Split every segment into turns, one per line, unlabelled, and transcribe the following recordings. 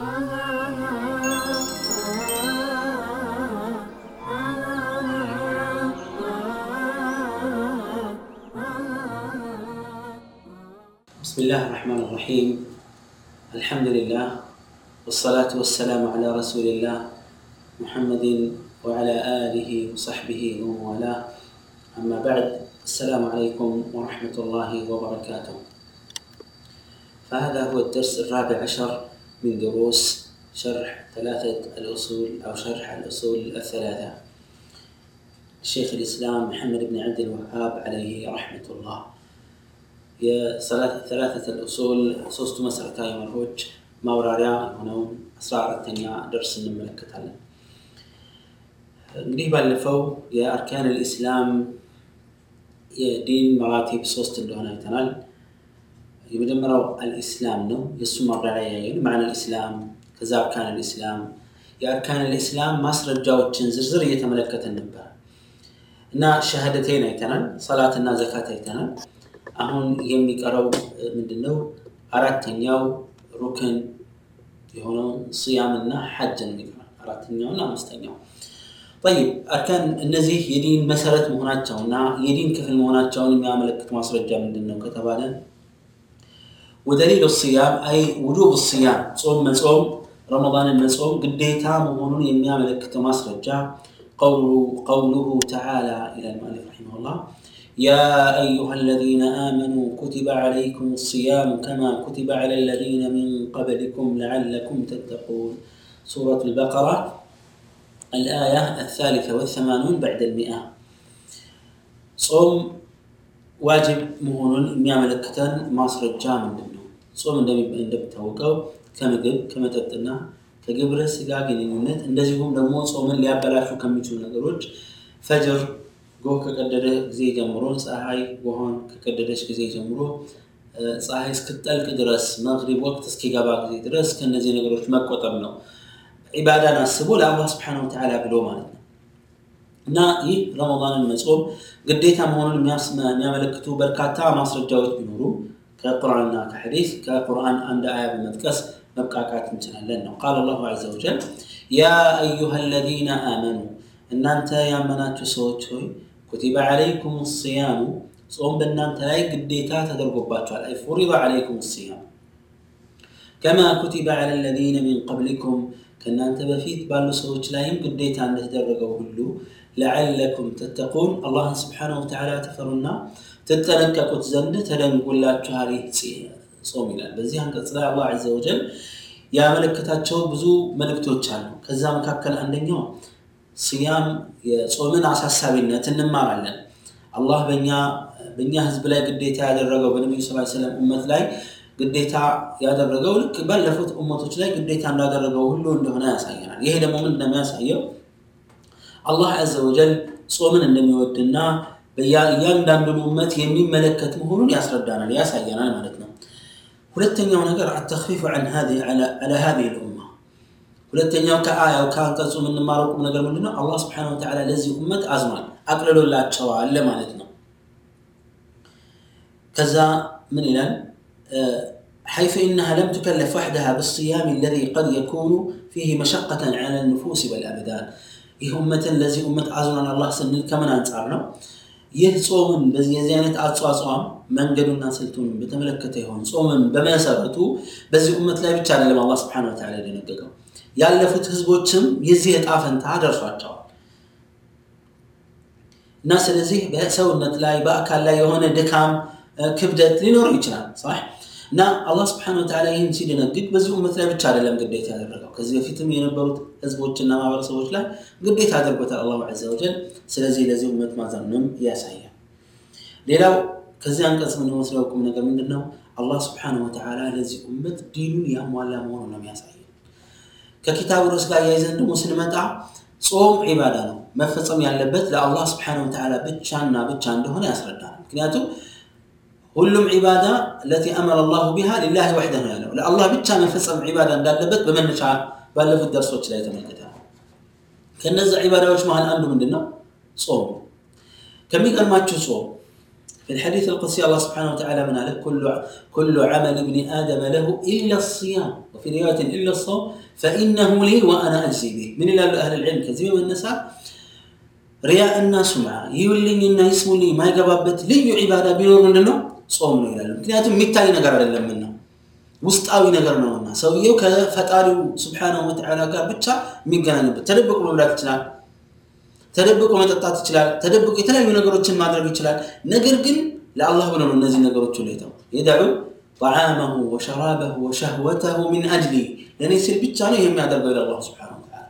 بسم الله الرحمن الرحيم الحمد لله والصلاة والسلام على رسول الله محمد وعلى آله وصحبه ومن والاه أما بعد السلام عليكم ورحمة الله وبركاته فهذا هو الدرس الرابع عشر من دروس شرح ثلاثة الأصول أو شرح الأصول الثلاثة الشيخ الإسلام محمد بن عبد الوهاب عليه رحمة الله የሰላተተ ልኡሱል ሶስቱ መሰረታዊ መርሆች ማብራሪያ የሆነውን አስራ አራተኛ ደርስ እንመለከታለን። እንግዲህ ባለፈው የአርካን ልእስላም የዲን መራቲብ ሶስት እንደሆነ አይተናል። የመጀመሪያው አልኢስላም ነው። የእሱ ማብራሪያ ያየን ማዕነ ልእስላም፣ ከዛ አርካን ልእስላም፣ የአርካን ልእስላም ማስረጃዎችን ዝርዝር እየተመለከተን ነበር እና ሸሃደቴን አይተናል። ሰላትና ዘካት አይተናል። አሁን የሚቀረው ምንድን ነው? አራተኛው ሩክን የሆነው ስያምና ሐጅ ነው የሚቀረው አራተኛውና አምስተኛው። ጠይብ አርካን እነዚህ የዲን መሰረት መሆናቸውና የዲን ክፍል መሆናቸውን የሚያመለክት ማስረጃ ምንድን ነው ከተባለ ودليل الصيام أي وجوب الصيام صوم من صوم رمضان من صوم قديتا مهون يمياملك تماسرجا قوله, قوله تعالى إلى المؤلف رحمه الله يا أيها الذين آمنوا كتب عليكم الصيام كما كتب على الذين من قبلكم لعلكم تتقون. سورة البقرة الآية الثالثة والثمانون بعد المئة. صوم واجب مهون مياملكة ماسرجا من ጾም እንደሚታወቀው ከምግብ ከመጠጥና ከግብረ ስጋ ግንኙነት እንደዚሁም ደግሞ ጾምን ሊያበላሹ ከሚችሉ ነገሮች ፈጅር ጎህ ከቀደደ ጊዜ ጀምሮ ፀሐይ ጎሆን ከቀደደች ጊዜ ጀምሮ ፀሐይ እስክትጠልቅ ድረስ መግሪብ ወቅት እስኪገባ ጊዜ ድረስ ከእነዚህ ነገሮች መቆጠብ ነው። ዒባዳን አስቦ ለአላህ ስብሐነሁ ወተዓላ ብሎ ማለት ነው እና ይህ ረመዳንን መጾም ግዴታ መሆኑን የሚያመለክቱ በርካታ ማስረጃዎች ቢኖሩ ከቁርአንና ከሐዲስ ከቁርአን አንድ አያ በመጥቀስ መብቃቃት እንችላለን ነው። ቃል አላሁ ዐዘ ወጀል ያ አዩሃ አለዚነ አመኑ እናንተ ያመናችሁ ሰዎች ሆይ ኩቲበ ዓለይኩም ስያሙ ጾም በእናንተ ላይ ግዴታ ተደርጎባችኋል። አይ ፉሪደ ዓለይኩም ስያም ከማ ኩቲበ ዓላ ለዚነ ሚን ቀብሊኩም ከእናንተ በፊት ባሉ ሰዎች ላይም ግዴታ እንደተደረገው ሁሉ ለዓለኩም ተተቁን አላህን ስብሓነሁ ወተዓላ ተፈሩና ትጠነቀቁት ዘንድ ተደንጎላችኋል ጾም ይላል። በዚህ አንቀጽ ላይ አላህ ዐዘ ወጀል ያመለከታቸው ብዙ መልእክቶች አሉ። ከዛ መካከል አንደኛው ስያም የጾምን አሳሳቢነት እንማራለን። አላህ በእኛ ህዝብ ላይ ግዴታ ያደረገው በነቢዩ ስ ሰለም እመት ላይ ግዴታ ያደረገው ልክ ባለፉት እመቶች ላይ ግዴታ እንዳደረገው ሁሉ እንደሆነ ያሳየናል። ይሄ ደግሞ ምንድን ነው የሚያሳየው? አላህ ዐዘ ወጀል ጾምን እንደሚወድና እያንዳንዱን እመት የሚመለከት መሆኑን ያስረዳናል፣ ያሳየናል ማለት ነው። ሁለተኛው ነገር አተክፊፉ ዐላ ሃዚሂ ልኡማ ሁለተኛው ከአያው ከአንቀጹ የምንማረው ቁም ነገር ምንድነው? አላህ ስብሐነሁ ወተዓላ ለዚህ ኡመት አዝኗል፣ አቅልሎላቸዋል ማለት ነው። ከዛ ምን ይላል? حيث إنها لم تكلف وحدها بالصيام الذي قد يكون فيه مشقة على النفوس والأبدان ይህ ኡመትን ለዚህ ኡመት አዝኗን አላህ ስንል ከምን አንጻር ነው? ይህ ጾምን የዚህ አይነት አጿጿም መንገዱና ስልቱን በተመለከተ ይሆን ጾምን በመሰረቱ በዚህ ኡመት ላይ ብቻ አይደለም አላህ ስብሐነሁ ወተዓላ የደነገገው። ያለፉት ህዝቦችም የዚህ እጣ ፈንታ ደርሷቸዋል። እና ስለዚህ በሰውነት ላይ በአካል ላይ የሆነ ድካም ክብደት ሊኖረው ይችላል እና አላህ ስብሐነሁ ወተዓላ ይህን ሲደነግግ በዚህ ኡመት ላይ ብቻ አይደለም ግዴታ ያደረገው። ከዚህ በፊትም የነበሩት ህዝቦችና ማህበረሰቦች ላይ ግዴታ አድርጎታል አላሁ ዐዘ ወጀል። ስለዚህ ለዚህ ኡመት ማዘኑንም ያሳያል። ሌላው ከዚህ አንቀጽ የምንወስደው ቁም ነገር ምንድን ነው አላህ ስብሐነሁ ወተዓላ ለዚህ ኡመት ዲኑን ያሟላ መሆኑ ነው የሚያሳየው። ከኪታብ ርዕስ ጋር ያይዘን ደግሞ ስንመጣ ጾም ዒባዳ ነው። መፈጸም ያለበት ለአላህ ስብሐነሁ ወተዓላ ብቻና ብቻ እንደሆነ ያስረዳል። ምክንያቱም ሁሉም ዒባዳ ለቲ አመረ አላሁ ቢሃ ሊላህ ወሕደ ነው ያለው ለአላህ ብቻ መፈጸም ዒባዳ እንዳለበት በመነሻ ባለፉት ደርሶች ላይ ተመልክተናል ከነዚ ዒባዳዎች መሀል አንዱ ምንድን ነው ጾም ከሚቀድማችሁ ጾም في الحديث القدسي الله سبحانه وتعالى من عليه كل كل عمل ابن ادم له الا الصيام وفي روايه الا الصوم فانه لي وانا اجزي به من الى اهل العلم كثير من النساء رياء الناس معه يولين እና ይስሙልኝ የማይገባበት ልዩ ዒባዳ ቢኖር ምንድነው ጾም ነው ይላሉ። ምክንያቱም የሚታይ ነገር አይደለምና ውስጣዊ ነገር ነውና ሰውየው ከፈጣሪው ስብሓነሁ ወተዓላ ጋር ብቻ የሚገናኝበት። ተደብቆ መብላት ይችላል፣ ተደብቆ መጠጣት ይችላል፣ ተደብቆ የተለያዩ ነገሮችን ማድረግ ይችላል። ነገር ግን ለአላህ ብሎ ነው እነዚህ ነገሮች ሁሉ የተው የዳዑ ጣዓመሁ ወሸራበሁ ወሸህወተሁ ሚን አጅሊ ለእኔ ሲል ብቻ ነው ይህ የሚያደርገው ለአላህ ስብሓነሁ ወተዓላ።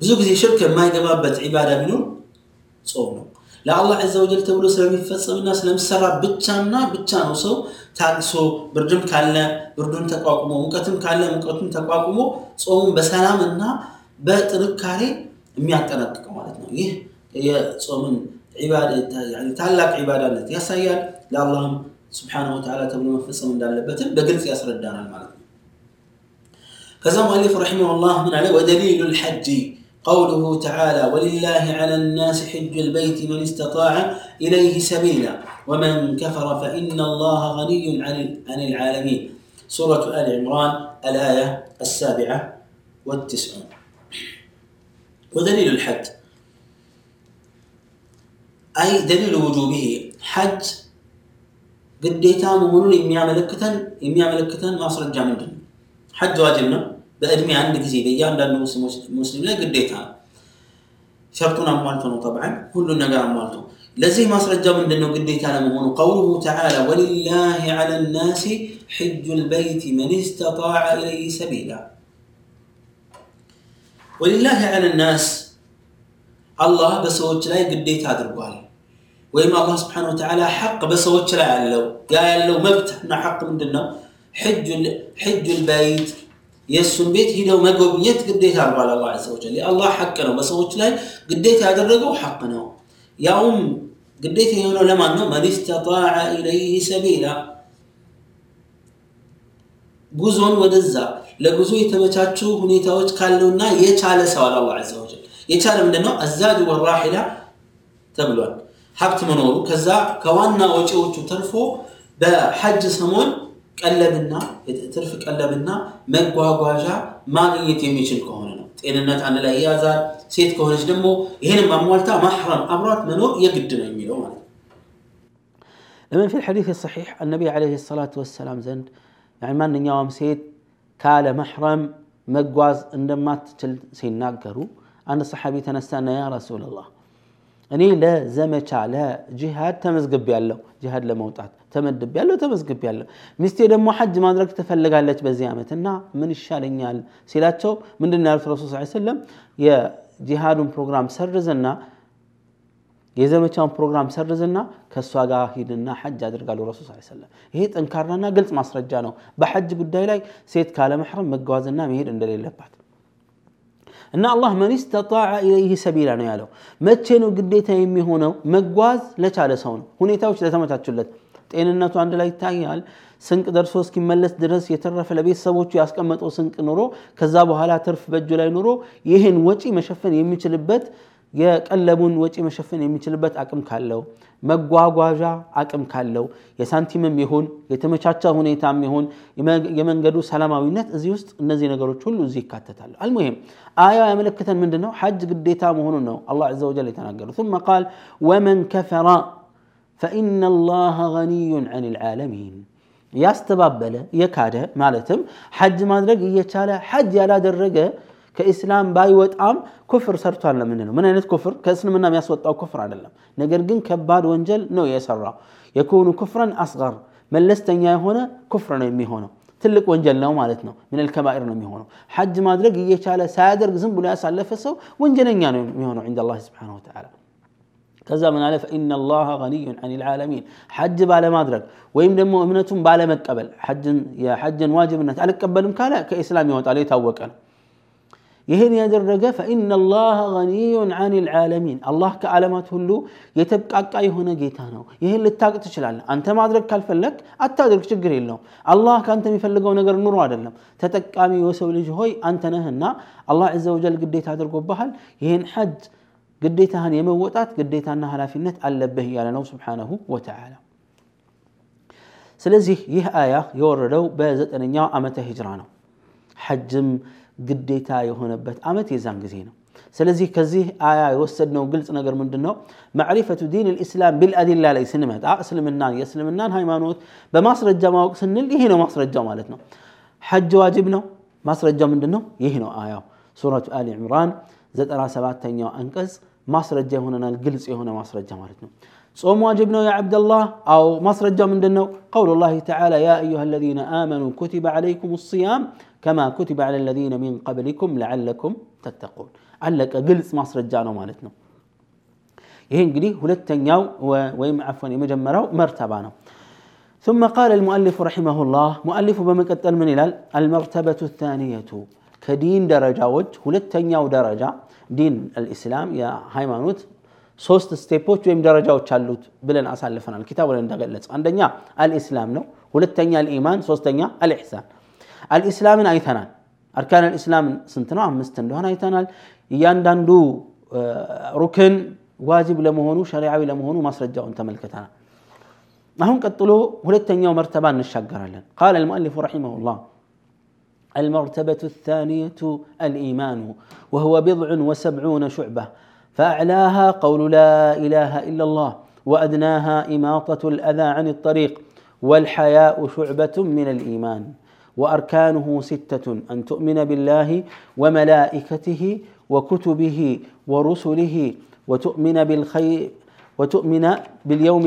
ብዙ ጊዜ ሽርክ የማይገባበት ዒባዳ ቢኖር ጾም ነው። ለአላህ ዐዘ ወጀል ተብሎ ስለሚፈጸምና ስለሚሰራ ብቻና ብቻ ነው ሰው ታግሶ ብርድም ካለ ብርዱን ተቋቁሞ ሙቀትም ካለ ሙቀቱን ተቋቁሞ ጾሙን በሰላም እና በጥንካሬ የሚያጠናቅቀው ማለት ነው ይህ የጾምን ታላቅ ዒባዳነት ያሳያል ለአላህም ስብሓነሁ ወተዓላ ተብሎ መፈጸም እንዳለበትም በግልጽ ያስረዳናል ማለት ነው ከዛ ሙአሊፍ ረሒመሁላህ ምን አለ ወደሊሉ ልሐጂ قوله تعالى ولله على الناس حج البيت من استطاع إليه سبيلا ومن كفر فإن الله غني عن العالمين. سورة آل عمران الآية السابعة والتسعون. ودليل الحج. أي دليل وجوبه حج قديتا ممنون إمي عملكة إمي عملكة ما صرت جامل حج واجبنا نعم. በእድሜ አንድ ጊዜ በእያንዳንዱ ሙስሊም ላይ ግዴታ ነው ሸርጡን አሟልቶ ነው ጠብዓን ሁሉን ነገር አሟልቶ ለዚህ ማስረጃ ምንድን ነው ግዴታ ለመሆኑ ቀውሉሁ ተዓላ ወሊላህ ዐላ ናሲ ሕጁ ልበይት መን ስተጣዐ ኢለይህ ሰቢላ ወሊላህ ዐላ ናስ አላህ በሰዎች ላይ ግዴታ አድርጓል ወይም አላህ ስብሓን ወተዓላ ሐቅ በሰዎች ላይ አለው ያ ያለው መብት እና ሐቅ ምንድን ነው ሕጁ ልበይት የእሱን ቤት ሂደው መጎብኘት ግዴታ አድርጓል አላህ ዐዘ ወጀል። የአላህ ሐቅ ነው። በሰዎች ላይ ግዴታ ያደረገው ሐቅ ነው። ያውም ግዴታ የሆነው ለማን ነው? መን ስተጣዐ ኢለይህ ሰቢላ። ጉዞን ወደዛ ለጉዞ የተመቻቹ ሁኔታዎች ካለውና የቻለ ሰው አለ አላህ ዐዘ ወጀል። የቻለ ምንድን ነው አዛዱ ወራሒላ ተብሏል። ሀብት መኖሩ። ከዛ ከዋና ወጪዎቹ ተርፎ በሐጅ ሰሞን ቀለብና የትርፍ ቀለብና መጓጓዣ ማግኘት የሚችል ከሆነ ነው። ጤንነት አንድ ላይ ያዛል ሴት ከሆነች ደግሞ ይህንም አሟልታ ማሕረም አብሯት መኖር የግድ ነው የሚለው ማለት ነው።
لمن في الحديث الصحيح النبي عليه الصلاة والسلام زند يعني ما نن يوم سيد كال محرم مقواز عندما تتل سيناقرو أن الصحابي تنسى يا رسول الله እኔ ለዘመቻ ለጂሃድ ተመዝግብ ያለው ጂሃድ ለመውጣት ተመድብ ያለው ተመዝግብ ያለው ሚስቴ ደግሞ ሐጅ ማድረግ ትፈልጋለች በዚህ ዓመት እና ምን ይሻለኛል ሲላቸው ምንድን ያሉት ረሱል ስ ሰለም የጂሃዱን ፕሮግራም ሰርዝና የዘመቻውን ፕሮግራም ሰርዝና ከእሷ ጋር ሂድና ሐጅ አድርጋሉ ረሱል ስ ሰለም ይሄ ጠንካራና ግልጽ ማስረጃ ነው። በሐጅ ጉዳይ ላይ ሴት ካለመሕረም መጓዝና መሄድ እንደሌለባት እና አላህ መን ስተጣዐ ኢለይህ ሰቢላ ነው ያለው መቼ ነው ግዴታ የሚሆነው መጓዝ ለቻለ ሰው ነው ሁኔታዎች ለተመቻቹለት ጤንነቱ አንድ ላይ ይታያል ስንቅ ደርሶ እስኪመለስ ድረስ የተረፈ ለቤተሰቦቹ ያስቀመጠው ስንቅ ኑሮ ከዛ በኋላ ትርፍ በእጁ ላይ ኑሮ ይህን ወጪ መሸፈን የሚችልበት የቀለቡን ወጪ መሸፈን የሚችልበት አቅም ካለው መጓጓዣ አቅም ካለው የሳንቲምም ይሁን የተመቻቸ ሁኔታም ይሁን የመንገዱ ሰላማዊነት እዚህ ውስጥ እነዚህ ነገሮች ሁሉ እዚህ ይካተታሉ አልሙሂም አያ ያመለክተን ምንድን ነው ሐጅ ግዴታ መሆኑን ነው አላህ ዐዘ ወጀል የተናገሩ ثم قال ومن كفر فإن الله غني عن العالمين ያስተባበለ የካደ ማለትም ሐጅ ማድረግ እየቻለ ሐጅ ያላደረገ ከኢስላም ባይወጣም ኩፍር ሰርቷል ነው የምንለው። ምን አይነት ኩፍር? ከእስልምና የሚያስወጣው ኩፍር አይደለም፣ ነገር ግን ከባድ ወንጀል ነው የሰራው። የኩኑ ኩፍረን አስገር መለስተኛ የሆነ ኩፍር ነው የሚሆነው። ትልቅ ወንጀል ነው ማለት ነው። ሚነል ከባኢር ነው የሚሆነው። ሐጅ ማድረግ እየቻለ ሳያደርግ ዝም ብሎ ያሳለፈ ሰው ወንጀለኛ ነው የሚሆነው ዒንደ አላህ ሱብሓነሁ ወተዓላ። ከዛ ምን አለ ፈኢነ ላህ ገኒዩን አን ልዓለሚን ሐጅ ባለማድረግ ወይም ደግሞ እምነቱን ባለመቀበል ሐጅን የሐጅን ዋጅብነት አልቀበልም ካለ ከኢስላም ይወጣል። የታወቀ ነው። ይህን ያደረገ ፈኢነ ላህ ገኒዩን አን ልዓለሚን አላህ ከዓለማት ሁሉ የተብቃቃ የሆነ ጌታ ነው ይህን ልታቅ ትችላለህ አንተ ማድረግ ካልፈለግ አታድርግ ችግር የለውም አላህ ከአንተ የሚፈልገው ነገር ኑሮ አይደለም ተጠቃሚ የሰው ልጅ ሆይ አንተ ነህና አላህ ዘ ወጀል ግዴታ አድርጎብሃል ይህን ሐጅ ግዴታህን የመወጣት ግዴታና ኃላፊነት አለብህ እያለ ነው ስብሓነሁ ወተዓላ ስለዚህ ይህ አያ የወረደው በዘጠነኛው ዓመተ ሂጅራ ነው ሐጅም قديتا يهون بات أمت يزان قزينو سلزي كزي آية يوسدنا وقلت نقر من دنو معرفة دين الإسلام بالأدلة لي سنمت أسلم النان يسلم النان هاي مانوت بمصر الجامعة وقسن اللي هنا مصر الجامعة لتنو حج واجبنا مصر الجامعة من دنو يهنو آية سورة آل عمران زد أنا سبات تنيا أنقز مصر الجامعة هنا القلس هنا مصر الجامعة لتنو صوم واجبنا يا عبد الله أو مصر الجامعة من دنو قول الله تعالى يا أيها الذين آمنوا كتب عليكم الصيام كما كتب على الذين من قبلكم لعلكم تتقون አለቀ ግልጽ ማስረጃ ነው ማለት ነው ይሄ እንግዲህ ሁለተኛው ወይም አፈን የመጀመሪያው መርተባ ነው ثم قال المؤلف رحمه الله مؤلف بمقتل من ይላል المرتبة الثانية ከዲን ደረጃዎች ሁለተኛው ደረጃ ዲን አልኢስላም የሃይማኖት ሶስት ስቴፖች ወይም ደረጃዎች አሉት ብለን አሳልፈናል ኪታቡ ላይ እንደገለጸ አንደኛ አልኢስላም ነው ሁለተኛ አልኢማን ሶስተኛ አልኢሕሳን አልኢስላምን አይተናል አርካን አልኢስላም ስንት ነው አምስት እንደሆነ አይተናል እያንዳንዱ ሩክን ዋጅብ ለመሆኑ ሸሪዓዊ ለመሆኑ ማስረጃውን ተመልክተናል አሁን ቀጥሎ ሁለተኛው መርተባ እንሻገራለን ቃል المؤلف رحمه الله المرتبة الثانية الإيمان وهو بضع وسبعون شعبة فأعلاها قول لا إله إلا الله وأدناها إماطة الأذى عن الطريق والحياء شعبة من الإيمان وأركانه ستة أن تؤمن بالله وملائكته وكتبه ورسله وتؤمن بالخير وتؤمن باليوم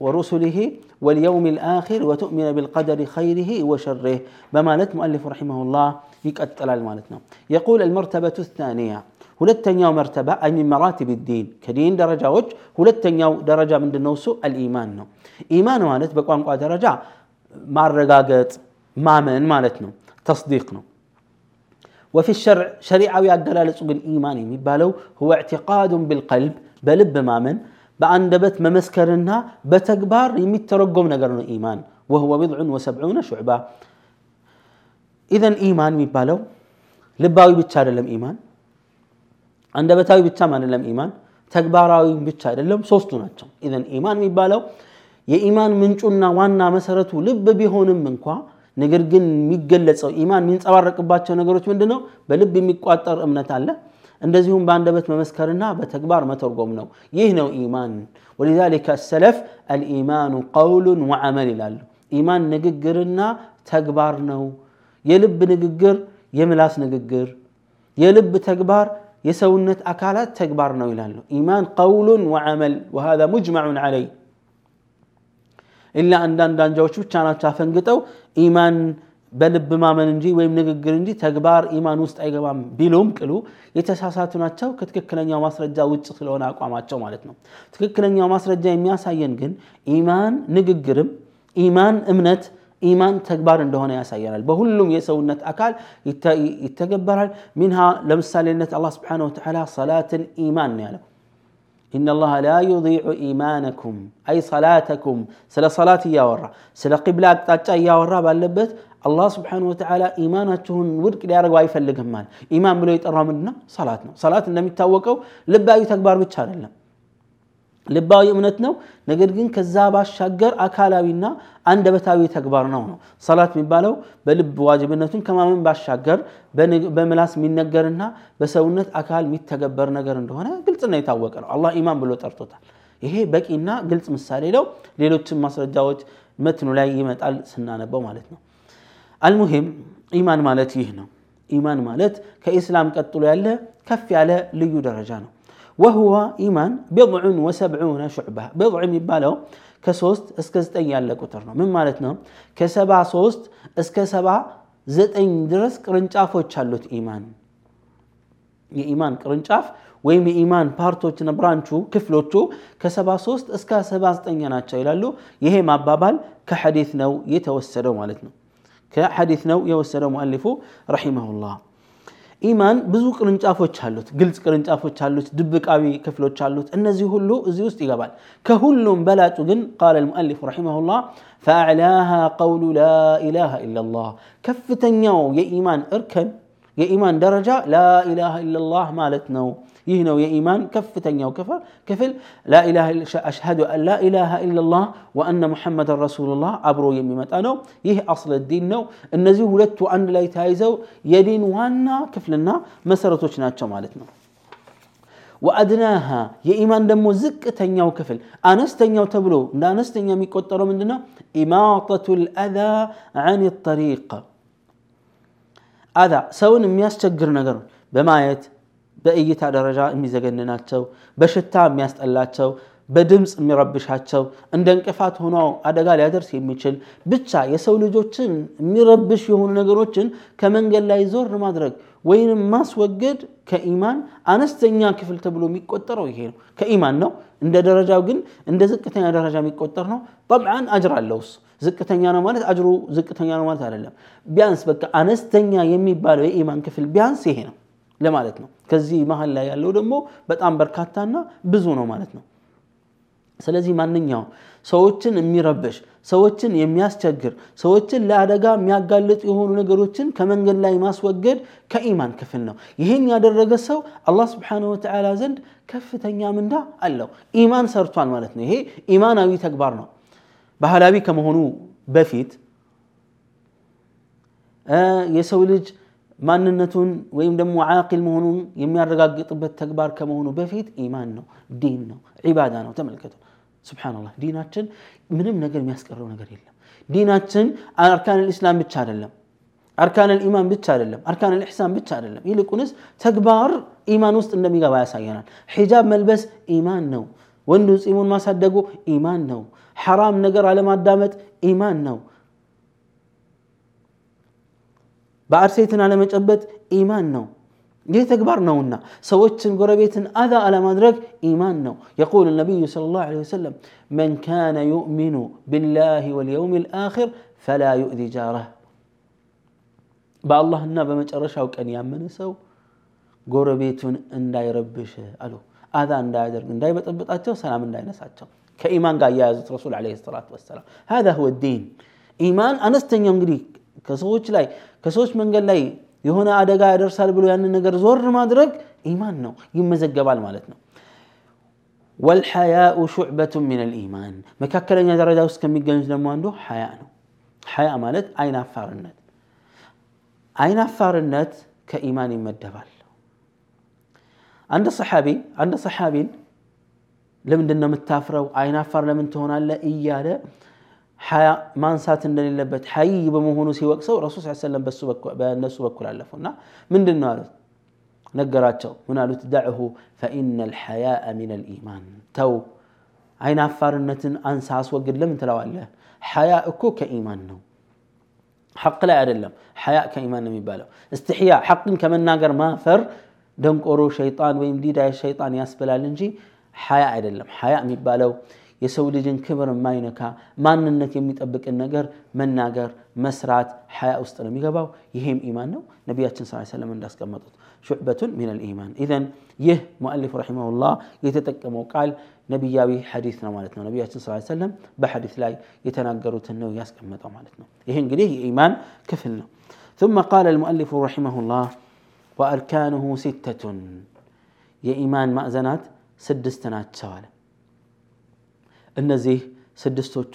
ورسله واليوم الآخر وتؤمن بالقدر خيره وشره بمالت مؤلف رحمه الله يقتل المالتنا يقول المرتبة الثانية ሁለተኛው መርተባ አይ ሚን መራቲብ ዲን ከዲን ደረጃዎች ሁለተኛው ደረጃ ምንድነው እሱ አልኢማን ነው ኢማን ማለት በቋንቋ ደረጃ ማረጋገጥ ማመን ማለት ነው ተስዲቅ ነው وفي الشرع شريعة أجلالة بن إيمان يبالو هو اعتقاد بالقلب بلب مامن بأندبت ممسكرنا بتكبار يمترقم نقرن إيمان وهو بضع وسبعون شعبة إذا إيمان يبالو لباوي بتشار لم إيمان አንደበታዊ ብቻም አይደለም ኢማን ተግባራዊ ብቻ አይደለም ሶስቱ ናቸው ኢዘን ኢማን የሚባለው የኢማን ምንጩና ዋና መሰረቱ ልብ ቢሆንም እንኳ ነገር ግን የሚገለጸው ኢማን የሚንጸባረቅባቸው ነገሮች ምንድን ነው በልብ የሚቋጠር እምነት አለ። እንደዚሁም በአንደበት መመስከርና በተግባር መተርጎም ነው። ይህ ነው ኢማን። ወሊዛሊከ ሰለፍ አልኢማኑ ቀውሉን ወዐመል ይላሉ። ኢማን ንግግርና ተግባር ነው። የልብ ንግግር የምላስ ንግግር የልብ ተግባር የሰውነት አካላት ተግባር ነው ይላሉ። ኢማን ቀውሉን ወዐመል ወሃذا ሙጅመዑ ዐለይ ኢላ አንዳንድ አንጃዎች ብቻ ናቸው አፈንግጠው ኢማን በልብ ማመን እንጂ ወይም ንግግር እንጂ ተግባር ኢማን ውስጥ አይገባም ቢሉም ቅሉ የተሳሳቱ ናቸው ከትክክለኛው ማስረጃ ውጭ ስለሆነ አቋማቸው ማለት ነው። ትክክለኛው ማስረጃ የሚያሳየን ግን ኢማን ንግግርም ኢማን እምነት ኢማን ተግባር እንደሆነ ያሳየናል። በሁሉም የሰውነት አካል ይተገበራል። ሚንሃ ለምሳሌነት አላህ ስብሓን ወተዓላ ሰላትን ኢማን ነው ያለው إن الله لا يضيع إيمانكم. أي صلاتكم. سلا صلاة ياورا سلا قبلة أقطاع ياورا باللبت. الله سبحانه وتعالى إيماناتهم ودك ليارق واي فلقهم مال. إيمان بلو يترى منا صلاتنا صلاة النبي لبا تكبار بتشار الله ልባዊ እምነት ነው። ነገር ግን ከዛ ባሻገር አካላዊና አንደበታዊ ተግባር ነው ነው። ሰላት የሚባለው በልብ ዋጅብነቱን ከማመን ባሻገር በምላስ የሚነገርና በሰውነት አካል የሚተገበር ነገር እንደሆነ ግልጽና የታወቀ ነው። አላህ ኢማን ብሎ ጠርቶታል። ይሄ በቂና ግልጽ ምሳሌ ነው። ሌሎችም ማስረጃዎች መትኑ ላይ ይመጣል ስናነበው ማለት ነው። አልሙሂም ኢማን ማለት ይህ ነው። ኢማን ማለት ከኢስላም ቀጥሎ ያለ ከፍ ያለ ልዩ ደረጃ ነው وهو إيمان بضع وسبعون شعبة. بضع مبالو كسوست اسكزت أن يالك من مالتنا كسبع سوست اسكسبع زت أن درس كرنشاف وتشالوت إيمان يا إيمان كرنشاف ويمي إيمان بارتو تنبرانشو كفلوتو كسبع سوست اسكا سبع زت أن يانات شايلالو يهي ما بابال كحديثنا يتوسلو مالتنا كحديثنا يوسلو مؤلفو رحمه الله ኢማን ብዙ ቅርንጫፎች አሉት ግልጽ ቅርንጫፎች አሉት ድብቃዊ ክፍሎች አሉት እነዚህ ሁሉ እዚህ ውስጥ ይገባል ከሁሉም በላጩ ግን ቃለ ልሙአሊፍ ረሒማሁላህ ፈአዕላሃ ቀውሉ ላኢላሃ ኢላላህ ከፍተኛው የኢማን እርከን የኢማን ደረጃ ላኢላሃ ኢላላህ ማለት ነው ይህ ነው የኢማን ከፍተኛው ክፍል አሽሀዱ አን ላኢላሃ ኢለላህ ወአነ ሙሐመድን ረሱሉላህ አብሮ የሚመጣ ነው። ይህ አስለ ዲን ነው። እነዚህ ሁለቱ አንድ ላይ ተያይዘው የዲን ዋና ክፍልና መሰረቶች ናቸው ማለት ነው። ወአድናሃ የኢማን ደግሞ ዝቅተኛው ክፍል አነስተኛው ተብሎ እንደ አነስተኛ የሚቆጠረው ምንድነው? ኢማጠቱ ልአዛ አን ጠሪቅ አዛ ሰውን የሚያስቸግር ነገር በማየት በእይታ ደረጃ የሚዘገንናቸው፣ በሽታ የሚያስጠላቸው፣ በድምፅ የሚረብሻቸው፣ እንደ እንቅፋት ሆኖ አደጋ ሊያደርስ የሚችል ብቻ የሰው ልጆችን የሚረብሽ የሆኑ ነገሮችን ከመንገድ ላይ ዞር ማድረግ ወይንም ማስወገድ ከኢማን አነስተኛ ክፍል ተብሎ የሚቆጠረው ይሄ ነው። ከኢማን ነው። እንደ ደረጃው ግን እንደ ዝቅተኛ ደረጃ የሚቆጠር ነው። ጠብዓን አጅር አለው እሱ ዝቅተኛ ነው ማለት አጅሩ ዝቅተኛ ነው ማለት አይደለም። ቢያንስ በቃ አነስተኛ የሚባለው የኢማን ክፍል ቢያንስ ይሄ ነው ለማለት ነው። ከዚህ መሀል ላይ ያለው ደግሞ በጣም በርካታና ብዙ ነው ማለት ነው። ስለዚህ ማንኛውም ሰዎችን የሚረብሽ ሰዎችን የሚያስቸግር ሰዎችን ለአደጋ የሚያጋልጥ የሆኑ ነገሮችን ከመንገድ ላይ ማስወገድ ከኢማን ክፍል ነው። ይህን ያደረገ ሰው አላህ ስብሓነሁ ወተዓላ ዘንድ ከፍተኛ ምንዳ አለው። ኢማን ሰርቷል ማለት ነው። ይሄ ኢማናዊ ተግባር ነው። ባህላዊ ከመሆኑ በፊት የሰው ልጅ ማንነቱን ወይም ደግሞ ዓቂል መሆኑን የሚያረጋግጥበት ተግባር ከመሆኑ በፊት ኢማን ነው፣ ዲን ነው፣ ዒባዳ ነው። ተመልከቱ። ሱብሓነላህ ዲናችን ምንም ነገር የሚያስቀረው ነገር የለም። ዲናችን አርካን ልእስላም ብቻ አይደለም፣ አርካን ልኢማን ብቻ አይደለም፣ አርካን ልኢሕሳን ብቻ አይደለም። ይልቁንስ ተግባር ኢማን ውስጥ እንደሚገባ ያሳየናል። ሒጃብ መልበስ ኢማን ነው። ወንዱ ፂሙን ማሳደጉ ኢማን ነው። ሐራም ነገር አለማዳመጥ ኢማን ነው። ባዕድ ሴትን አለመጨበጥ ኢማን ነው። ይህ ተግባር ነውና ሰዎችን ጎረቤትን አዛ አለማድረግ ኢማን ነው። የቁል ነቢዩ ሰለላሁ ዐለይሂ ወሰለም መን ካነ ዩእሚኑ ቢላሂ ወልየውም ልአኪር ፈላ ዩእዚ ጃረህ። በአላህና በመጨረሻው ቀን ያመነ ሰው ጎረቤቱን እንዳይረብሽ አሉ። አዛ እንዳያደርግ፣ እንዳይበጠብጣቸው፣ ሰላም እንዳይነሳቸው ከኢማን ጋር እያያዙት ረሱል ዐለይሂ ሰላቱ ወሰላም ሀዛ ሁወ ዲን። ኢማን አነስተኛው እንግዲህ ከሰዎች ላይ ከሰዎች መንገድ ላይ የሆነ አደጋ ያደርሳል ብሎ ያንን ነገር ዞር ማድረግ ኢማን ነው፣ ይመዘገባል ማለት ነው። ወልሐያኡ ሹዕበቱ ሚን ልኢማን መካከለኛ ደረጃ ውስጥ ከሚገኙት ደግሞ አንዱ ሐያ ነው። ሐያ ማለት አይን አፋርነት ከኢማን ይመደባል። አንድ ሰሓቢ አንድ ሰሓቢን ለምንድን ነው የምታፍረው? አይን አፋር ለምን ትሆናለህ? እያለ ሐያ ማንሳት እንደሌለበት ሐይ በመሆኑ ሲወቅሰው ረሱል ስ ሰለም በእነሱ በኩል አለፉ እና ምንድን ነው አሉት ነገራቸው ምን አሉት ደዕሁ ፈኢነ ልሐያአ ሚን ልኢማን ተው አይን አፋርነትን አንሳ አስወግድ ለምን ትለዋለህ ሐያ እኮ ከኢማን ነው ሐቅ ላይ አይደለም ሐያ ከኢማን ነው የሚባለው እስትሕያ ሐቅን ከመናገር ማፈር ደንቆሮ ሸይጣን ወይም ዲዳ ሸይጣን ያስብላል እንጂ ሐያ አይደለም ሐያ የሚባለው የሰው ልጅን ክብር የማይነካ ማንነት የሚጠብቅን ነገር መናገር መስራት ሐያ ውስጥ ነው የሚገባው። ይሄም ኢማን ነው። ነቢያችን ስ ሰለም እንዳስቀመጡት ሹዕበቱን ሚን ልኢማን። ኢዘን ይህ ሙአሊፍ ረሒመሁላህ የተጠቀመው ቃል ነቢያዊ ሐዲስ ነው ማለት ነው። ነቢያችን ስ ሰለም በሐዲስ ላይ የተናገሩትን ነው ያስቀመጠው ማለት ነው። ይህ እንግዲህ የኢማን ክፍል ነው። ثم قال المؤلف رحمه الله وأركانه ستة የኢማን ማዕዘናት ስድስት ናቸው አለ። እነዚህ ስድስቶቹ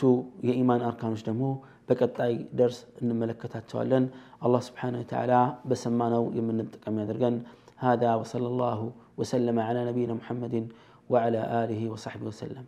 የኢማን አርካኖች ደግሞ በቀጣይ ደርስ እንመለከታቸዋለን። አላህ ስብሓነሁ ወተዓላ በሰማነው የምንጠቀም ያደርገን። هذا وصلى الله وسلم على نبينا محمد وعلى آله وصحبه وسلم